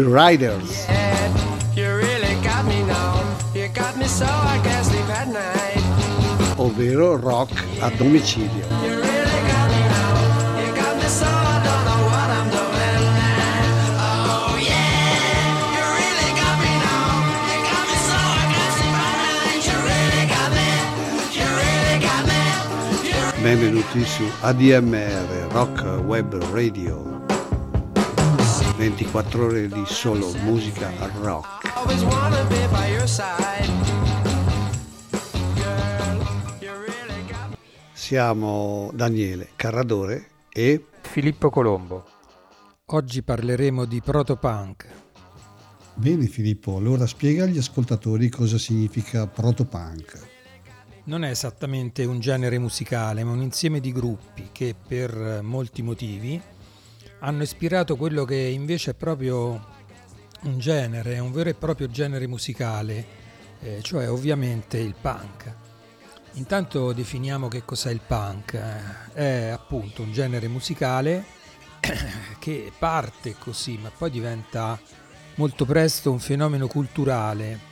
The Riders. Ovvero rock a domicilio. Benvenuti su ADMR Rock Web Radio 24 ore di solo musica rock. Siamo Daniele Carradore e Filippo Colombo. Oggi parleremo di protopunk. Bene Filippo, allora spiega agli ascoltatori cosa significa protopunk. Non è esattamente un genere musicale, ma un insieme di gruppi che per molti motivi hanno ispirato quello che invece è proprio un genere, un vero e proprio genere musicale, eh, cioè ovviamente il punk. Intanto definiamo che cos'è il punk. È appunto un genere musicale che parte così, ma poi diventa molto presto un fenomeno culturale.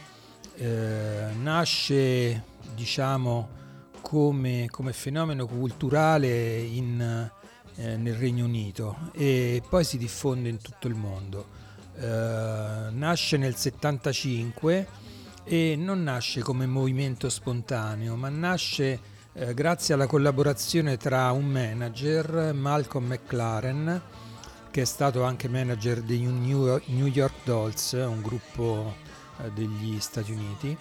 Eh, nasce diciamo, come, come fenomeno culturale in, eh, nel Regno Unito e poi si diffonde in tutto il mondo. Eh, nasce nel 75 e non nasce come movimento spontaneo, ma nasce eh, grazie alla collaborazione tra un manager, Malcolm McLaren, che è stato anche manager dei New York Dolls, un gruppo eh, degli Stati Uniti,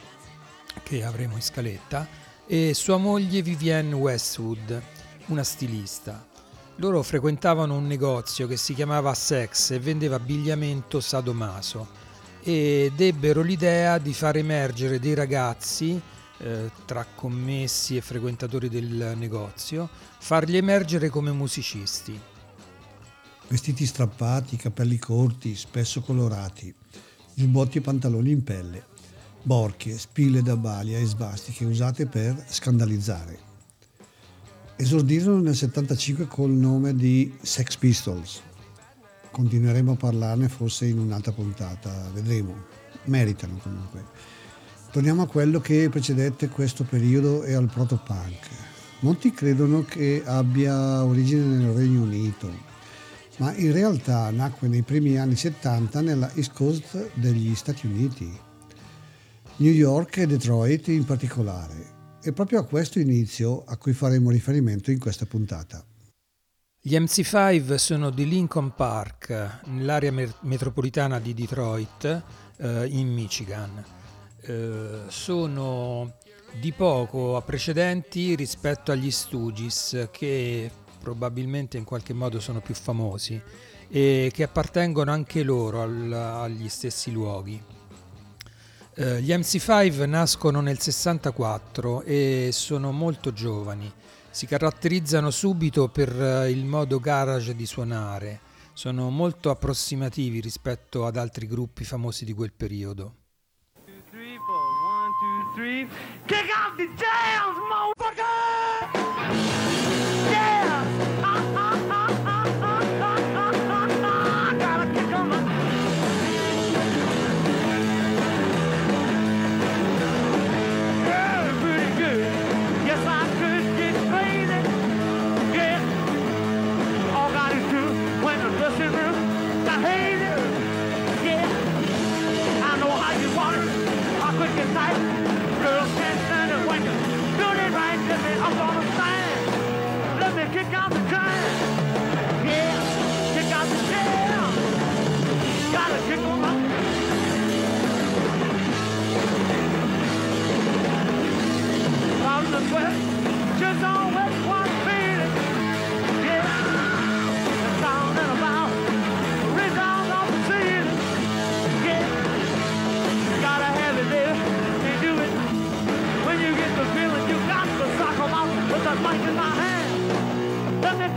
che avremo in scaletta, e sua moglie Vivienne Westwood, una stilista. Loro frequentavano un negozio che si chiamava Sex e vendeva abbigliamento sadomaso ed ebbero l'idea di far emergere dei ragazzi eh, tra commessi e frequentatori del negozio, farli emergere come musicisti. Vestiti strappati, capelli corti, spesso colorati, giubbotti e pantaloni in pelle borchie, spille da balia e svastiche usate per scandalizzare. Esordirono nel 75 col nome di Sex Pistols. Continueremo a parlarne forse in un'altra puntata, vedremo. Meritano comunque. Torniamo a quello che precedette questo periodo e al protopunk. Molti credono che abbia origine nel Regno Unito, ma in realtà nacque nei primi anni 70 nella East Coast degli Stati Uniti New York e Detroit in particolare. È proprio a questo inizio a cui faremo riferimento in questa puntata. Gli MC5 sono di Lincoln Park, nell'area metropolitana di Detroit, eh, in Michigan. Eh, sono di poco precedenti rispetto agli Stooges, che probabilmente in qualche modo sono più famosi e che appartengono anche loro al, agli stessi luoghi. Uh, gli MC5 nascono nel 64 e sono molto giovani. Si caratterizzano subito per uh, il modo garage di suonare. Sono molto approssimativi rispetto ad altri gruppi famosi di quel periodo. Two, three, four, one, two,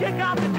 kick out the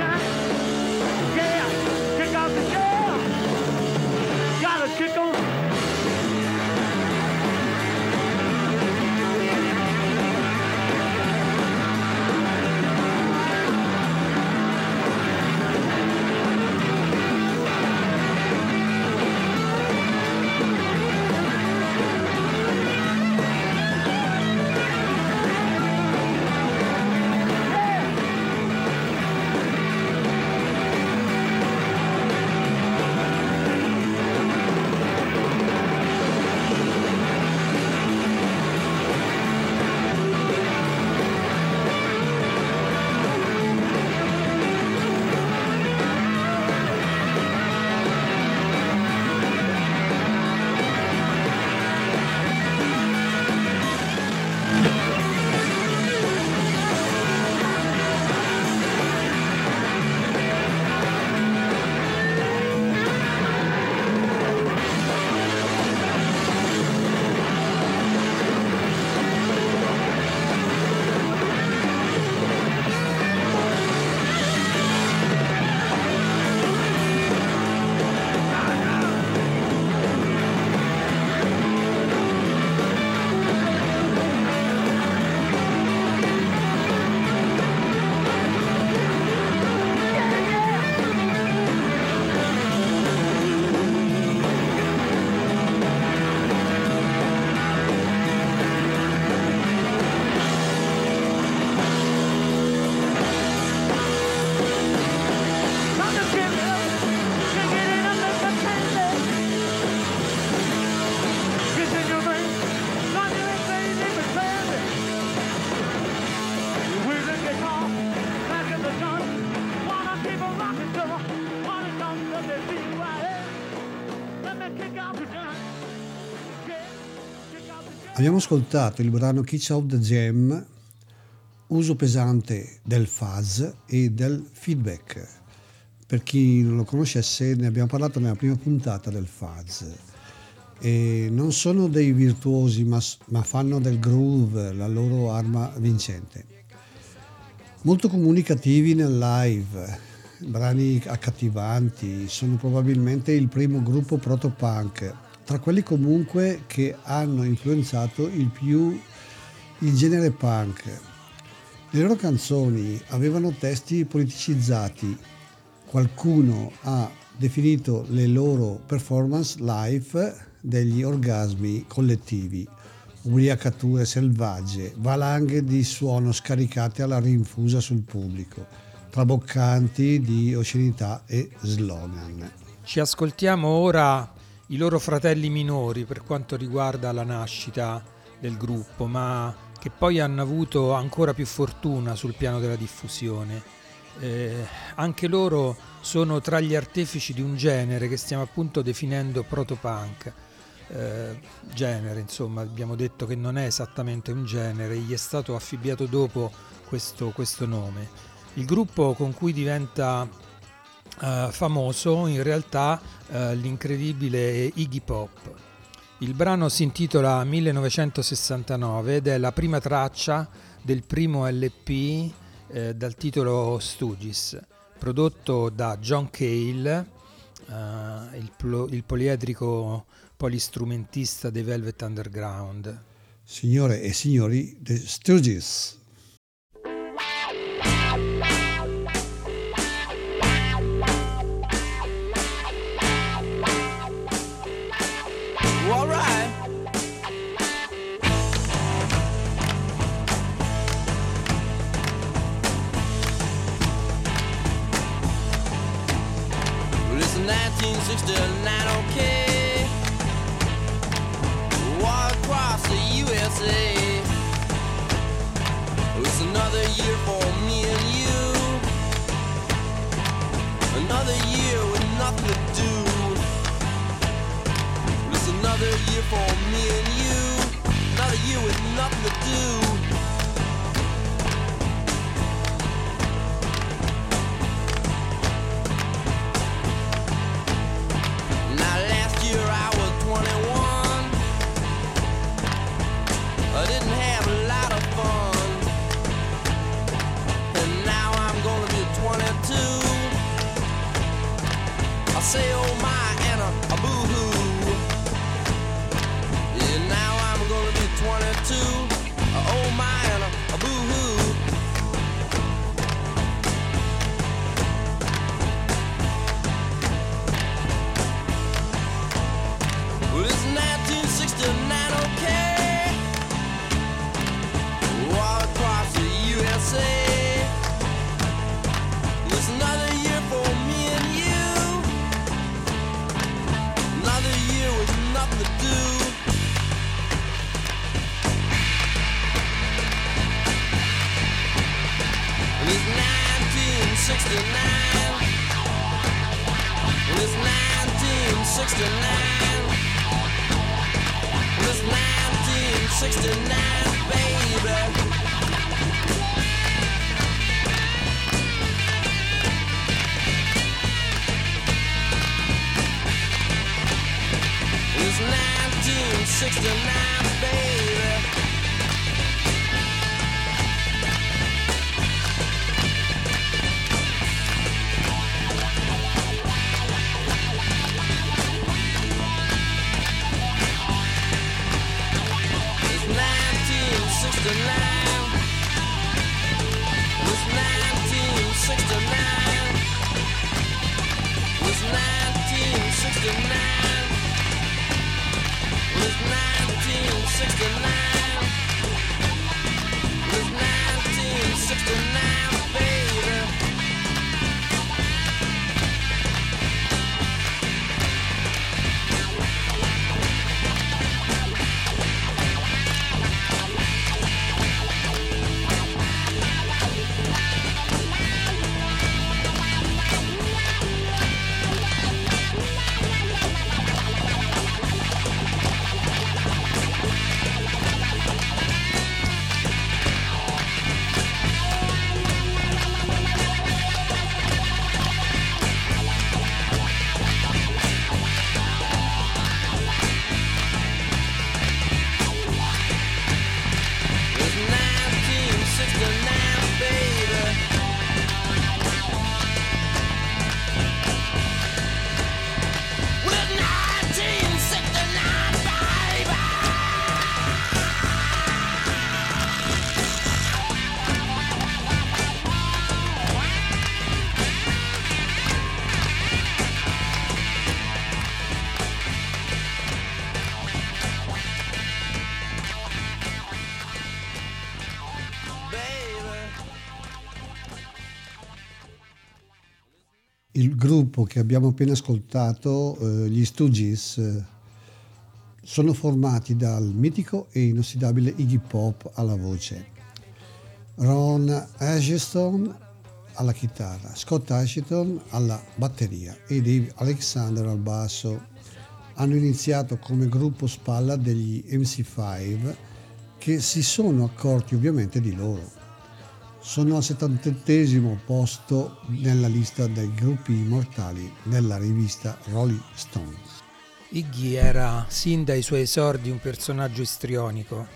Abbiamo ascoltato il brano Kitsch Out the Jam, uso pesante del fuzz e del feedback. Per chi non lo conoscesse, ne abbiamo parlato nella prima puntata del fuzz. E non sono dei virtuosi, ma, ma fanno del groove la loro arma vincente. Molto comunicativi nel live, brani accattivanti, sono probabilmente il primo gruppo proto-punk tra quelli comunque che hanno influenzato il più il genere punk. Le loro canzoni avevano testi politicizzati, qualcuno ha definito le loro performance live degli orgasmi collettivi, ubriacature selvagge, valanghe di suono scaricate alla rinfusa sul pubblico, traboccanti di oscenità e slogan. Ci ascoltiamo ora i loro fratelli minori per quanto riguarda la nascita del gruppo, ma che poi hanno avuto ancora più fortuna sul piano della diffusione. Eh, anche loro sono tra gli artefici di un genere che stiamo appunto definendo protopunk. Eh, genere, insomma, abbiamo detto che non è esattamente un genere, gli è stato affibbiato dopo questo, questo nome. Il gruppo con cui diventa uh, famoso in realtà uh, l'incredibile Iggy Pop. Il brano si intitola 1969 ed è la prima traccia del primo LP eh, dal titolo Stooges, prodotto da John Cale, uh, il, plo- il poliedrico polistrumentista dei Velvet Underground. Signore e signori, The Stooges. 1969, okay. Walk across the USA. It's another year for me and you. Another year with nothing to do. It's another year for me and you. Another year with nothing to do. Gruppo che abbiamo appena ascoltato, eh, gli Stooges, eh, sono formati dal mitico e inossidabile Iggy Pop alla voce, Ron Asheton alla chitarra, Scott Asheton alla batteria e Dave Alexander al basso. Hanno iniziato come gruppo spalla degli MC5 che si sono accorti ovviamente di loro. Sono al 78 posto nella lista dei gruppi immortali nella rivista Rolling Stones. Iggy era sin dai suoi esordi un personaggio istrionico,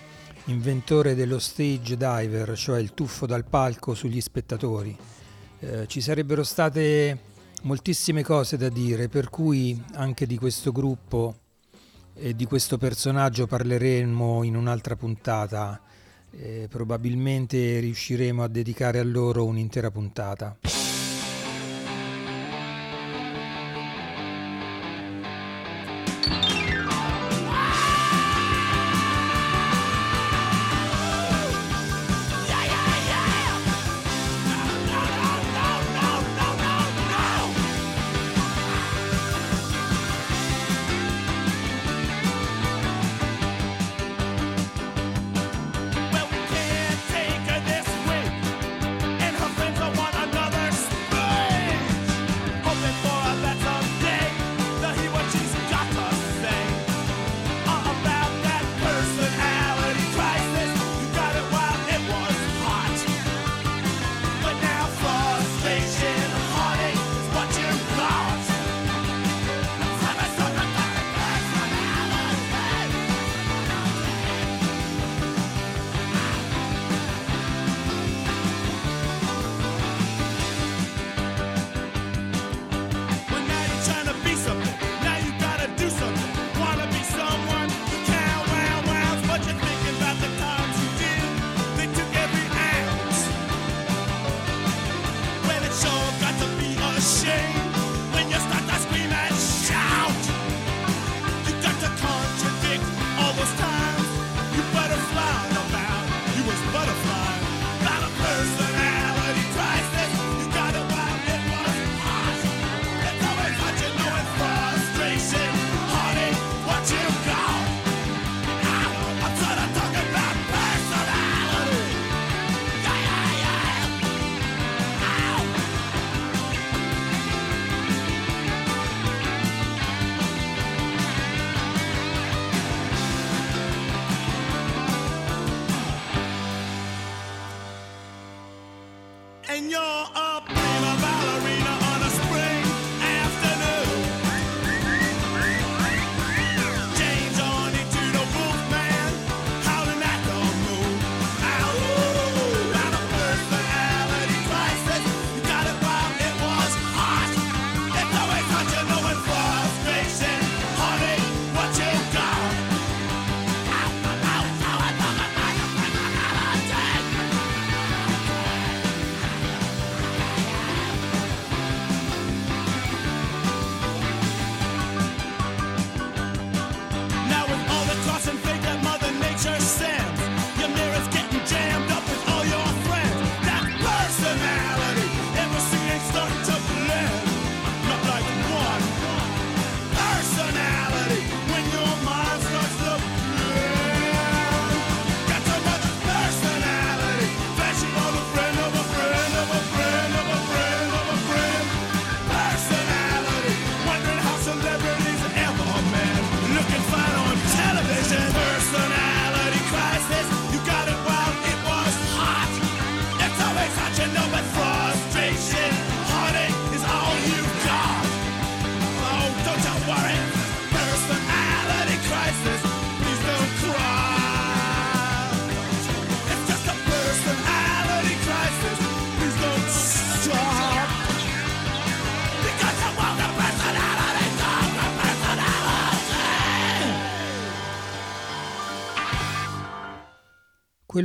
inventore dello stage diver, cioè il tuffo dal palco sugli spettatori. Eh, ci sarebbero state moltissime cose da dire, per cui anche di questo gruppo e di questo personaggio parleremo in un'altra puntata. Eh, probabilmente riusciremo a dedicare a loro un'intera puntata.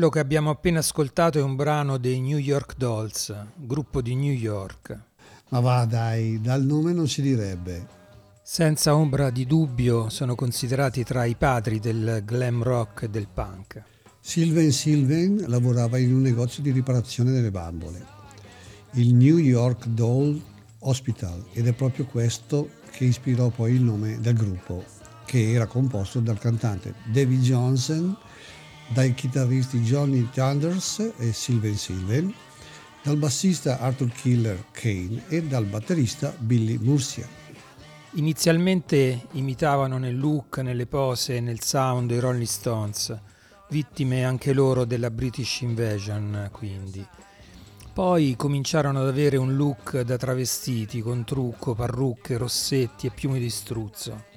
Quello che abbiamo appena ascoltato è un brano dei New York Dolls, gruppo di New York. Ma va dai, dal nome non si direbbe. Senza ombra di dubbio sono considerati tra i padri del glam rock e del punk. Sylvain Sylvain lavorava in un negozio di riparazione delle bambole. Il New York Doll Hospital ed è proprio questo che ispirò poi il nome del gruppo, che era composto dal cantante David Johnson, dai chitarristi Johnny Thunders e Sylvain Sylvain, dal bassista Arthur Killer Kane e dal batterista Billy Murcia. Inizialmente imitavano nel look, nelle pose e nel sound i Rolling Stones, vittime anche loro della British Invasion, quindi. Poi cominciarono ad avere un look da travestiti con trucco, parrucche, rossetti e piumi di struzzo.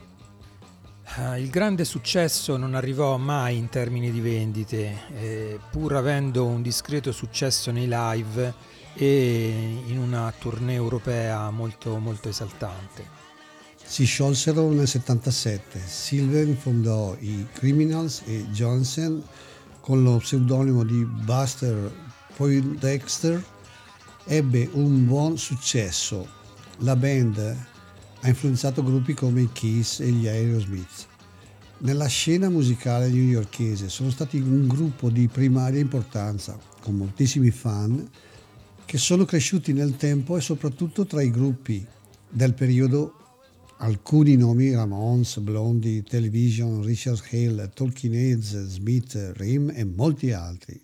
Ah, il grande successo non arrivò mai in termini di vendite, eh, pur avendo un discreto successo nei live e in una tournée europea molto, molto esaltante. Si sciolsero nel 77. Sylvain fondò i Criminals e Johnson con lo pseudonimo di Buster Poindexter ebbe un buon successo. La band ha influenzato gruppi come i Kiss e gli Aerosmith. Nella scena musicale newyorkese sono stati un gruppo di primaria importanza, con moltissimi fan, che sono cresciuti nel tempo e soprattutto tra i gruppi del periodo alcuni nomi Ramones, Blondie, Television, Richard Hale, Tolkien Heads, Smith, Rim e molti altri.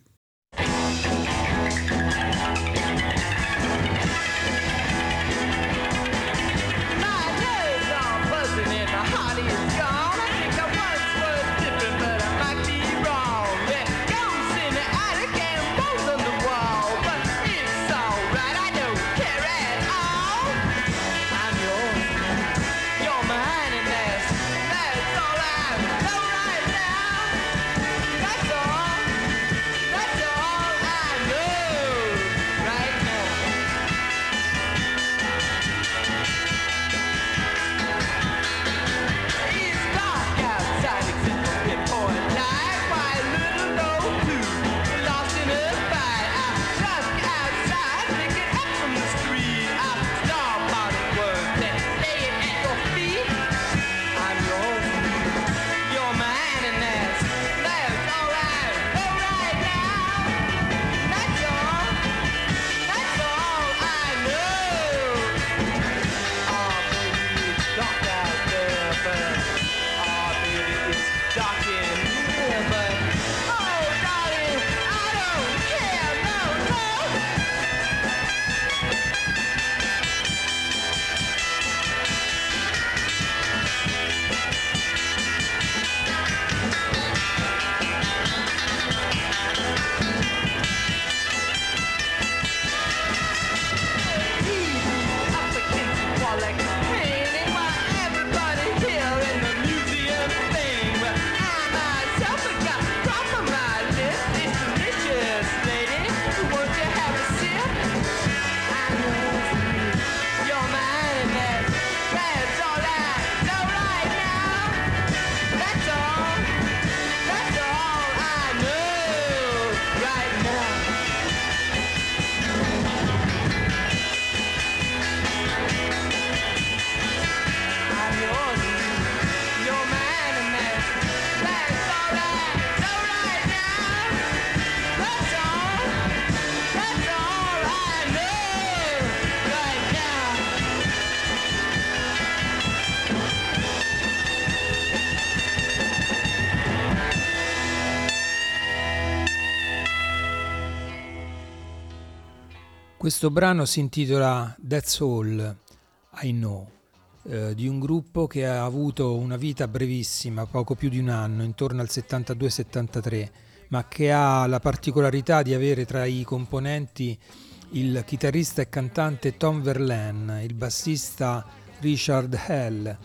Questo brano si intitola That's All I Know, eh, di un gruppo che ha avuto una vita brevissima, poco più di un anno, intorno al 72-73, ma che ha la particolarità di avere tra i componenti il chitarrista e cantante Tom Verlaine, il bassista Richard Hell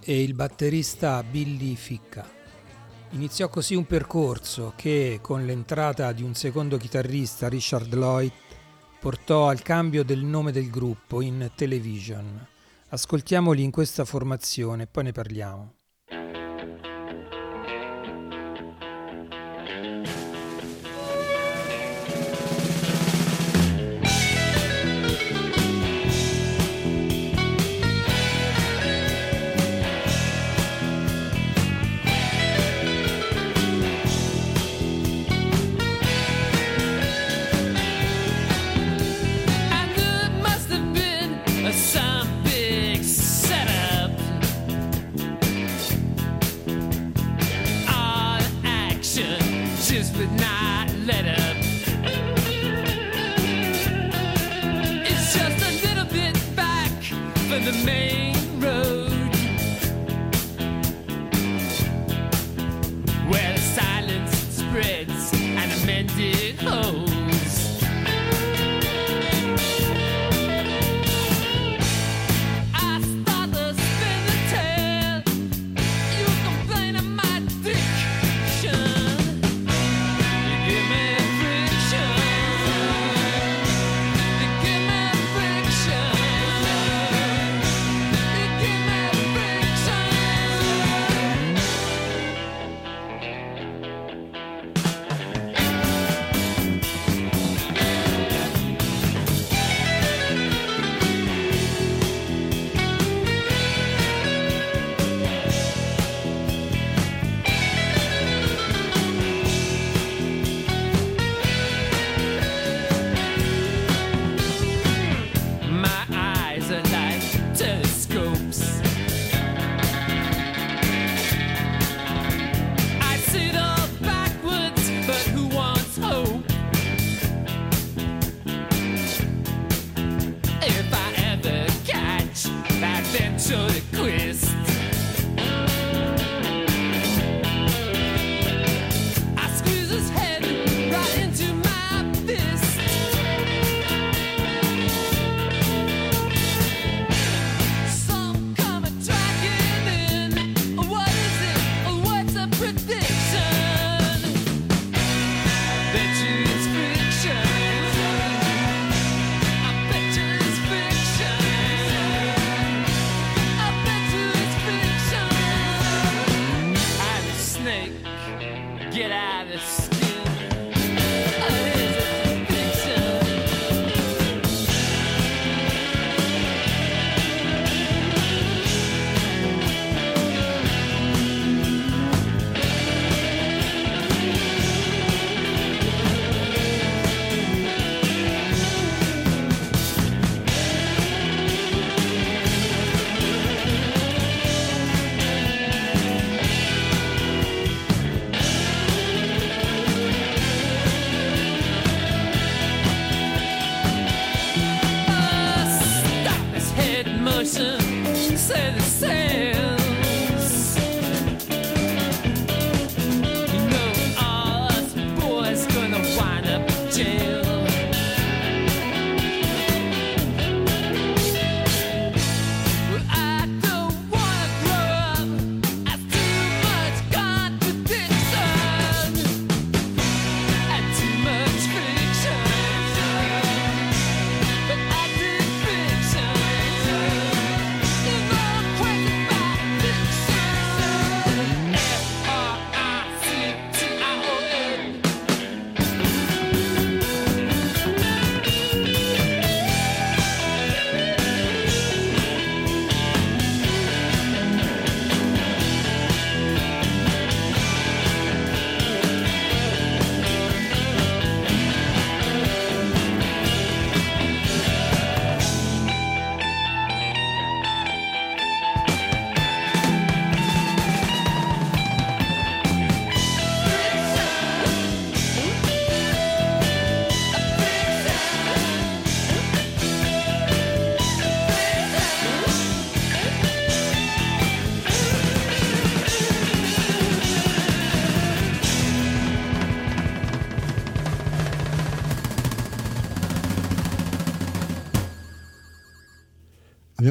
e il batterista Billy Ficca. Iniziò così un percorso che, con l'entrata di un secondo chitarrista, Richard Lloyd, portò al cambio del nome del gruppo in Television. Ascoltiamoli in questa formazione, poi ne parliamo.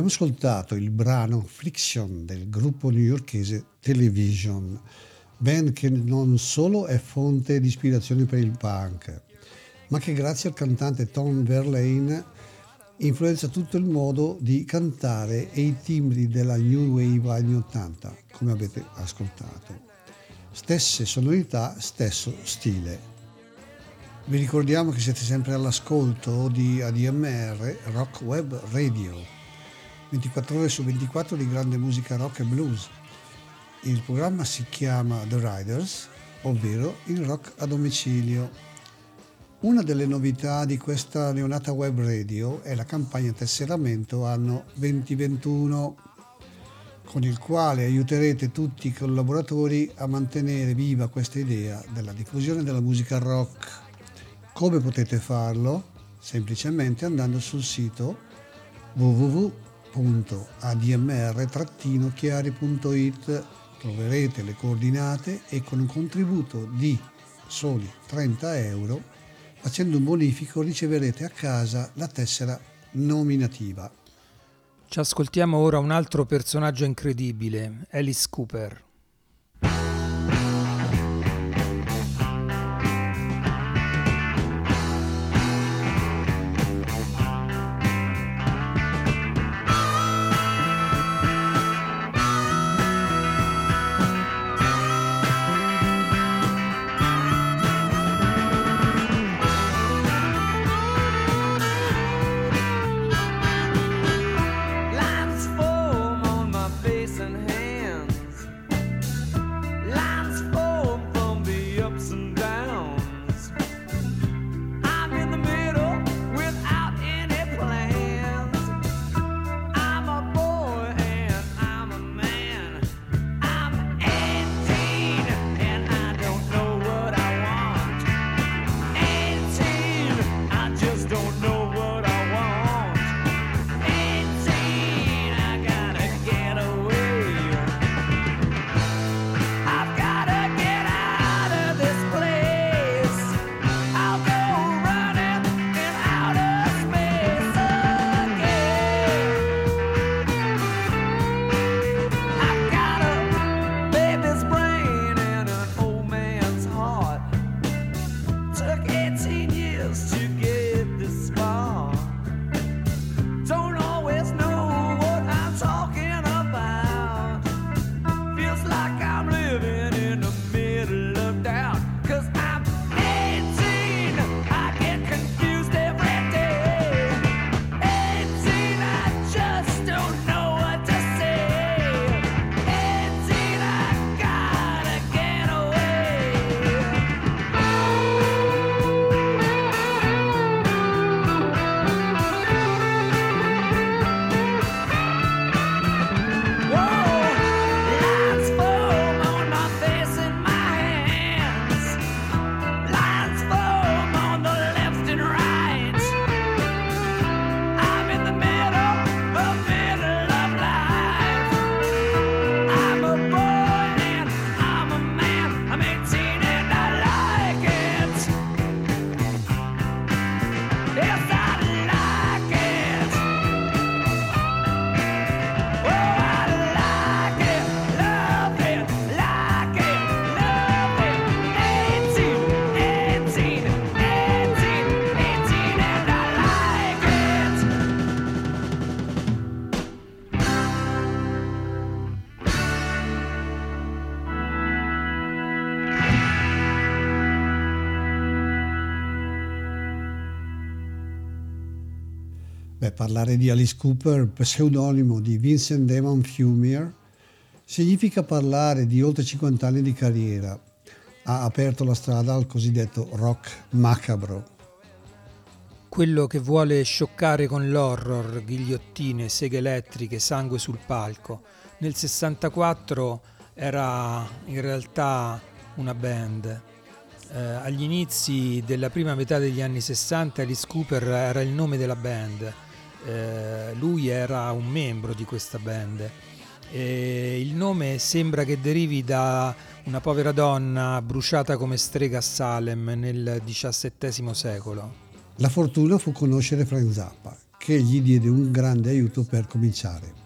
Abbiamo ascoltato il brano Friction del gruppo newyorkese Television, band che non solo è fonte di ispirazione per il punk, ma che grazie al cantante Tom Verlaine influenza tutto il modo di cantare e i timbri della New Wave anni 80, come avete ascoltato. Stesse sonorità, stesso stile. Vi ricordiamo che siete sempre all'ascolto di ADMR Rock Web Radio, 24 ore su 24 di grande musica rock e blues. Il programma si chiama The Riders, ovvero il rock a domicilio. Una delle novità di questa neonata web radio è la campagna tesseramento anno 2021. con il quale aiuterete tutti i collaboratori a mantenere viva questa idea della diffusione della musica rock. Come potete farlo? Semplicemente andando sul sito www.admr-chiari.it troverete le coordinate e con un contributo di soli 30 euro facendo un bonifico riceverete a casa la tessera nominativa. Ci ascoltiamo ora un altro personaggio incredibile, Alice Cooper. Parlare di Alice Cooper, pseudonimo di Vincent Damon Fumier, significa parlare di oltre 50 anni di carriera. Ha aperto la strada al cosiddetto rock macabro. Quello che vuole scioccare con l'horror, ghigliottine, seghe elettriche, sangue sul palco. Nel 64 era in realtà una band. Eh, agli inizi della prima metà degli anni 60 Alice Cooper era il nome della band. Eh, lui era un membro di questa band. E il nome sembra che derivi da una povera donna bruciata come strega a Salem nel XVII secolo. La fortuna fu conoscere Frank Zappa, che gli diede un grande aiuto per cominciare.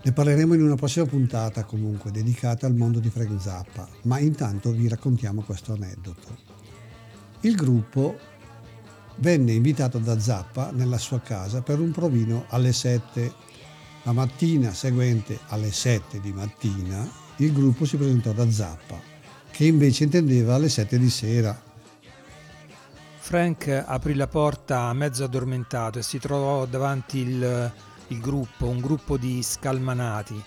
Ne parleremo in una prossima puntata comunque dedicata al mondo di Frank Zappa, ma intanto vi raccontiamo questo aneddoto. Il gruppo venne invitato da Zappa nella sua casa per un provino alle 7. La mattina seguente alle 7 di mattina il gruppo si presentò da Zappa, che invece intendeva alle 7 di sera, Frank aprì la porta mezzo addormentato e si trovò davanti il, il gruppo, un gruppo di scalmanati.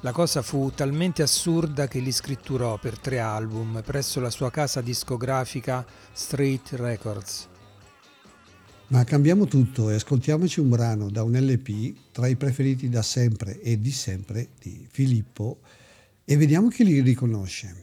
La cosa fu talmente assurda che li scritturò per tre album presso la sua casa discografica Street Records. Ma cambiamo tutto e ascoltiamoci un brano da un LP tra i preferiti da sempre e di sempre di Filippo e vediamo chi li riconosce.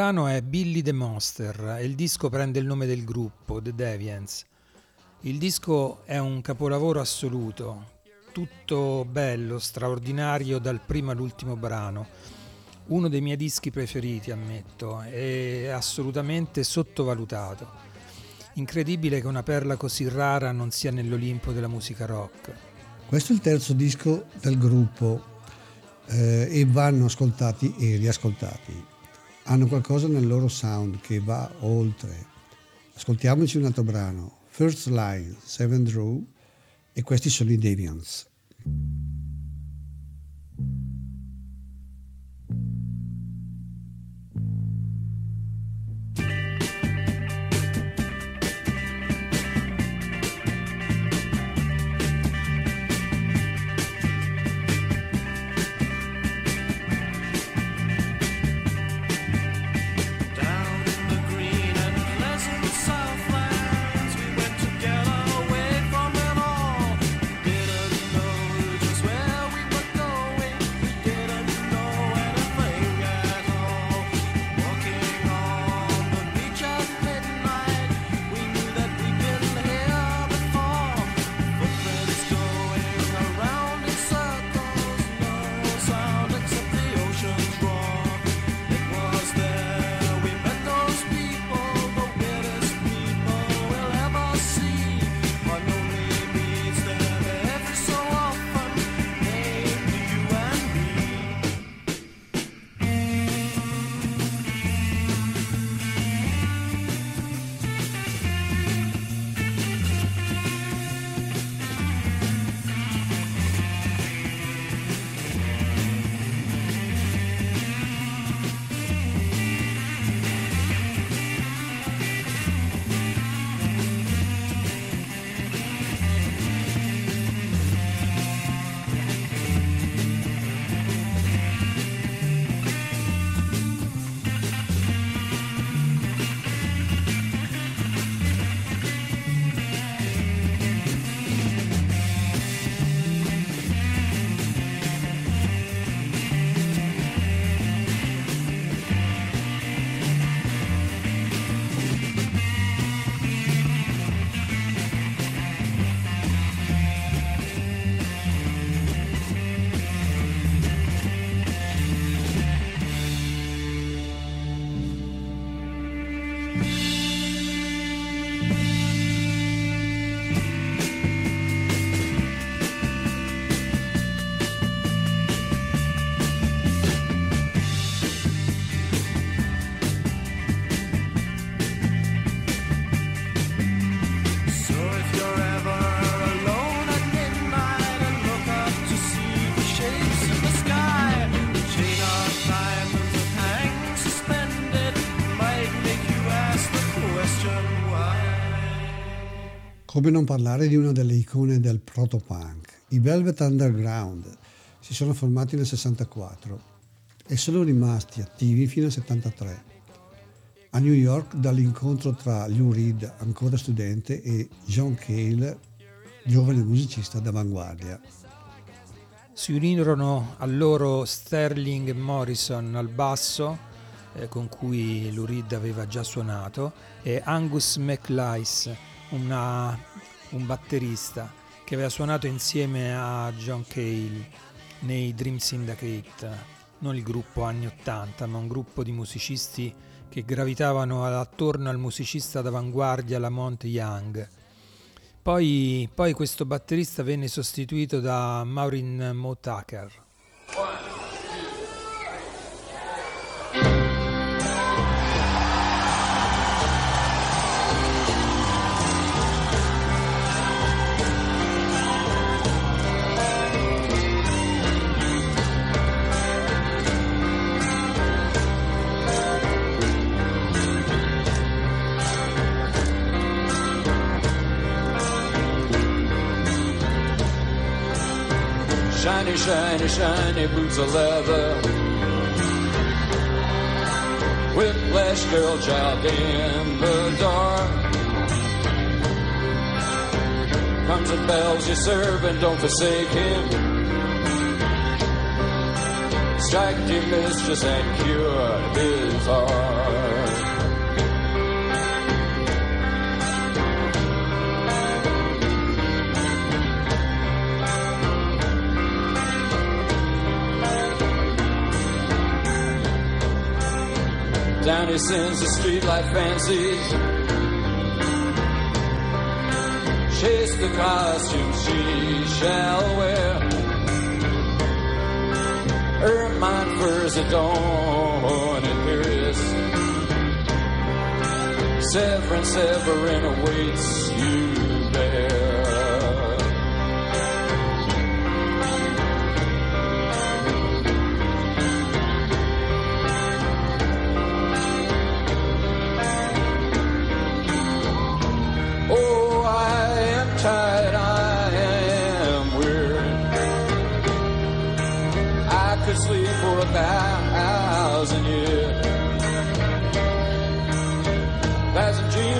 Brano è Billy the Monster e il disco prende il nome del gruppo, The Deviants. Il disco è un capolavoro assoluto, tutto bello, straordinario dal primo all'ultimo brano. Uno dei miei dischi preferiti, ammetto, e assolutamente sottovalutato. Incredibile che una perla così rara non sia nell'Olimpo della musica rock. Questo è il terzo disco del gruppo eh, e vanno ascoltati e riascoltati. Hanno qualcosa nel loro sound che va oltre. Ascoltiamoci un altro brano, First Line, Seven Drew, e questi sono i Deviants. Come non parlare di una delle icone del protopunk. I Velvet Underground si sono formati nel 64 e sono rimasti attivi fino al 73. A New York dall'incontro tra Lou Reed, ancora studente, e John Cale, giovane musicista d'avanguardia. Si unirono a loro Sterling Morrison al basso, eh, con cui Lou Reed aveva già suonato, e Angus MacLeish, una- un batterista che aveva suonato insieme a John Cale nei Dream Syndicate, non il gruppo anni 80, ma un gruppo di musicisti che gravitavano attorno al musicista d'avanguardia Lamont Young. Poi, poi questo batterista venne sostituito da Maureen Motaker. Shiny, shiny, shiny boots of leather. Whiplash girl child in the dark. Comes and bells you serve and don't forsake him. Strike your mistress and cure his heart. Down he sends the streetlight fancies. Chase the costume she shall wear. Ermine furs adorn imperious. Severin, Severin awaits you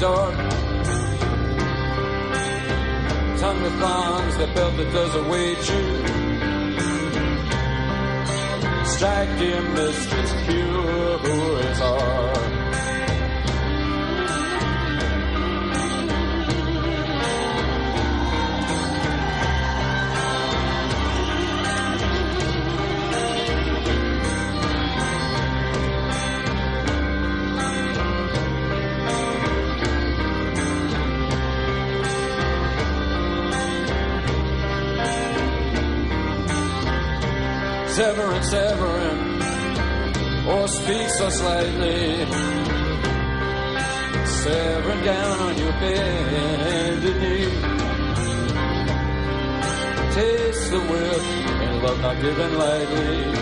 the of Tongue that bonds, the belt that doesn't you. Strike in the streets, pure who it's. Severin, Severin, or speak so slightly. Severin down on your bended knee. Taste the whip and love not given lightly.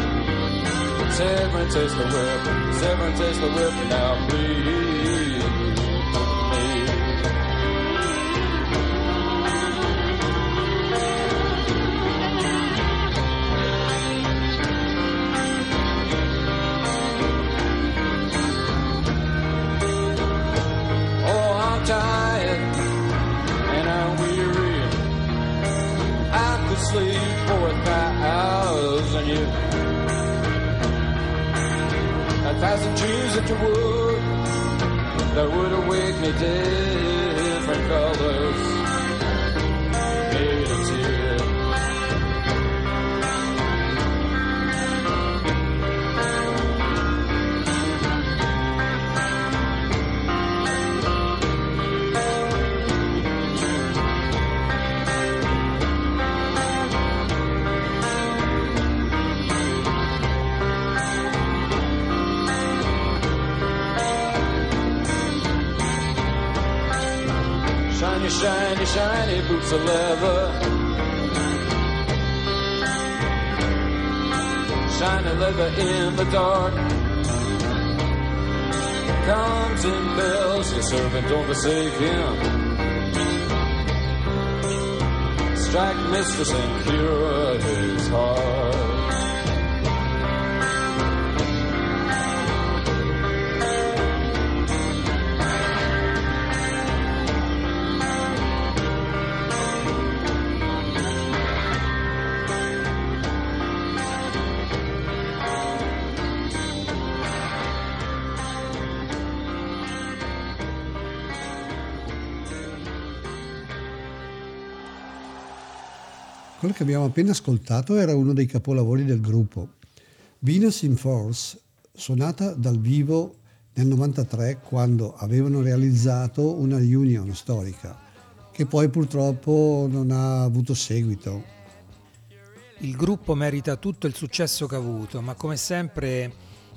Severin, taste the whip. Severin, taste the whip. Now please. That you would that would awake me different shiny, boots of leather. Shiny leather in the dark. Comes and bells, your servant don't forsake him. Strike mistress and cure his heart. Quello che abbiamo appena ascoltato era uno dei capolavori del gruppo. Venus in Force, suonata dal vivo nel 93 quando avevano realizzato una reunion storica, che poi purtroppo non ha avuto seguito. Il gruppo merita tutto il successo che ha avuto, ma come sempre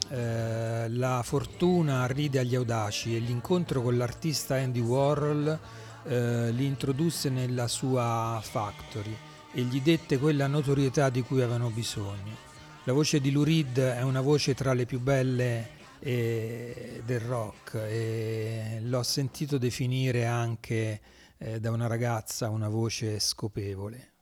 eh, la fortuna ride agli audaci e l'incontro con l'artista Andy Warhol eh, li introdusse nella sua factory e gli dette quella notorietà di cui avevano bisogno. La voce di Lou Reed è una voce tra le più belle eh, del rock e l'ho sentito definire anche eh, da una ragazza una voce scopevole.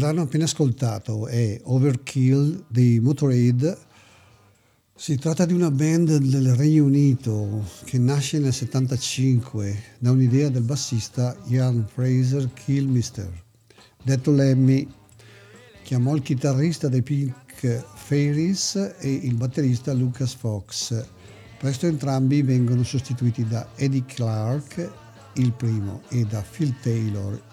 Brano appena ascoltato è Overkill di Motorhead. Si tratta di una band del Regno Unito che nasce nel 75 da un'idea del bassista Ian Fraser Kilmister. Detto Lemmy, chiamò il chitarrista dei Pink Fairies e il batterista Lucas Fox. Presto entrambi vengono sostituiti da Eddie Clark, il primo, e da Phil Taylor,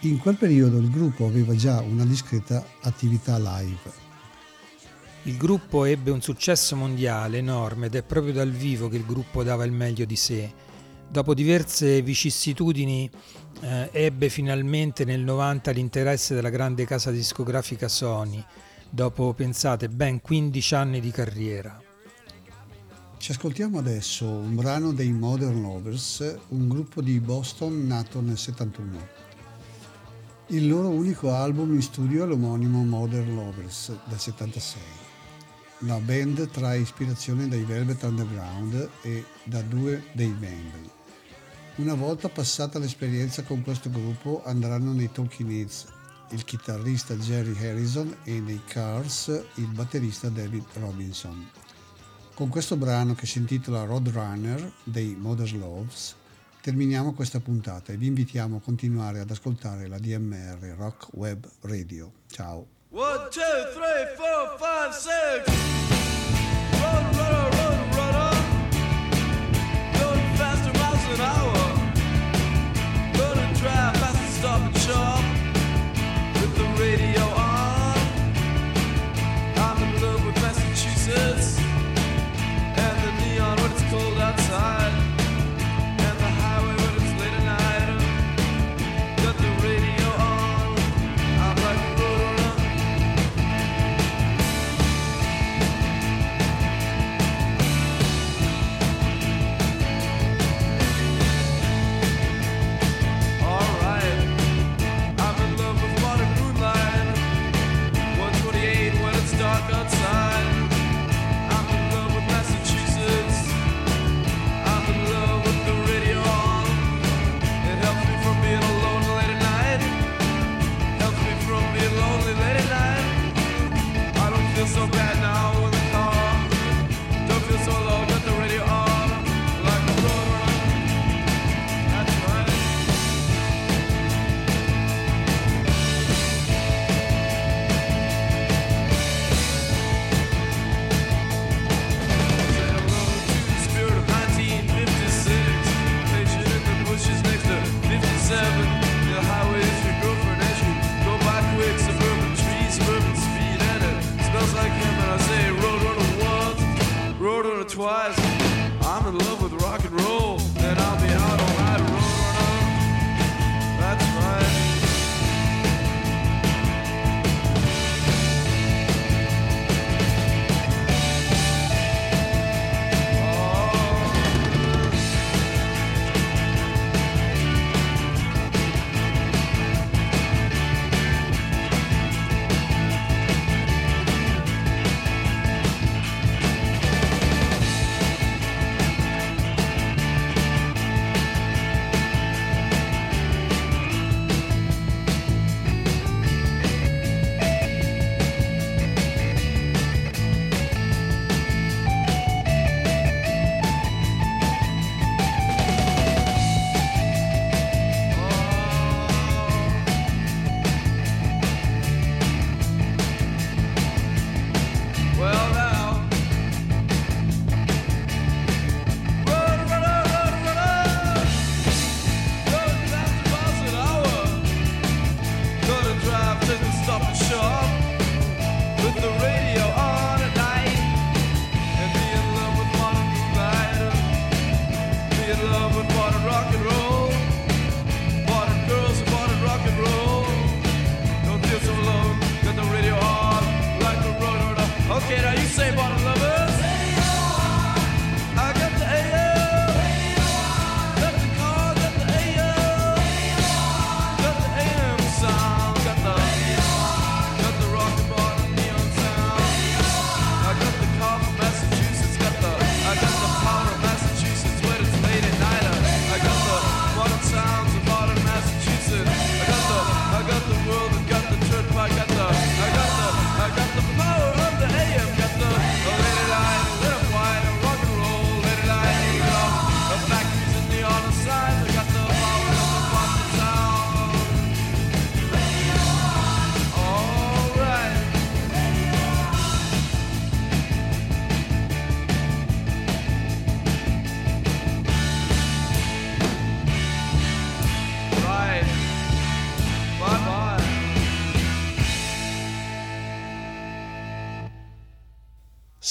in quel periodo il gruppo aveva già una discreta attività live. Il gruppo ebbe un successo mondiale enorme ed è proprio dal vivo che il gruppo dava il meglio di sé. Dopo diverse vicissitudini eh, ebbe finalmente nel 90 l'interesse della grande casa discografica Sony, dopo pensate ben 15 anni di carriera. Ci ascoltiamo adesso un brano dei Modern Lovers, un gruppo di Boston nato nel 71. Il loro unico album in studio è l'omonimo Modern Lovers del 76. La band trae ispirazione dai Velvet Underground e da due dei membri. Una volta passata l'esperienza con questo gruppo andranno nei Talking Heads il chitarrista Jerry Harrison e nei Cars il batterista David Robinson. Con questo brano che si intitola Roadrunner dei Modern Loves terminiamo questa puntata e vi invitiamo a continuare ad ascoltare la DMR Rock Web Radio. Ciao! One, two, three, four, five, six. Run, runner, run, runner. Going faster miles an hour.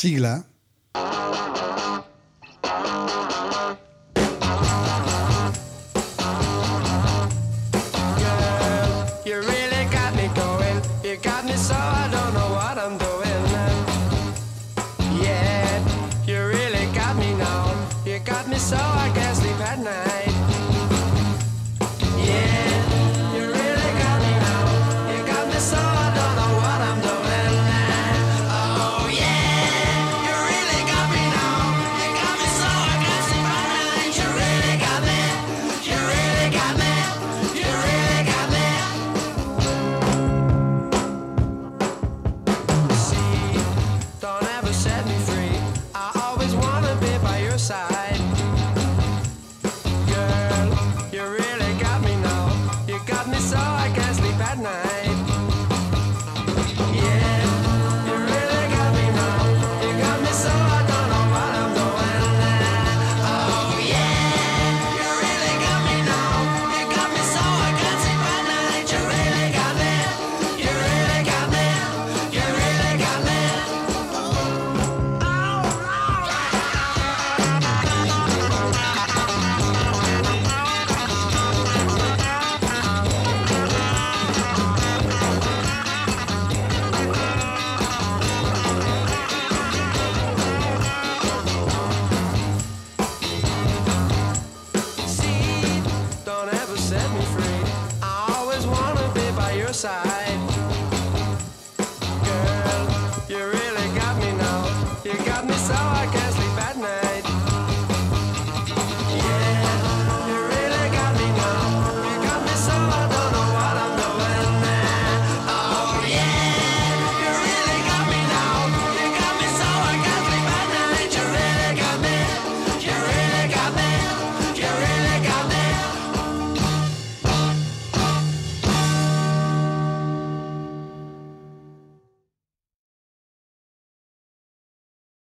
Sigla?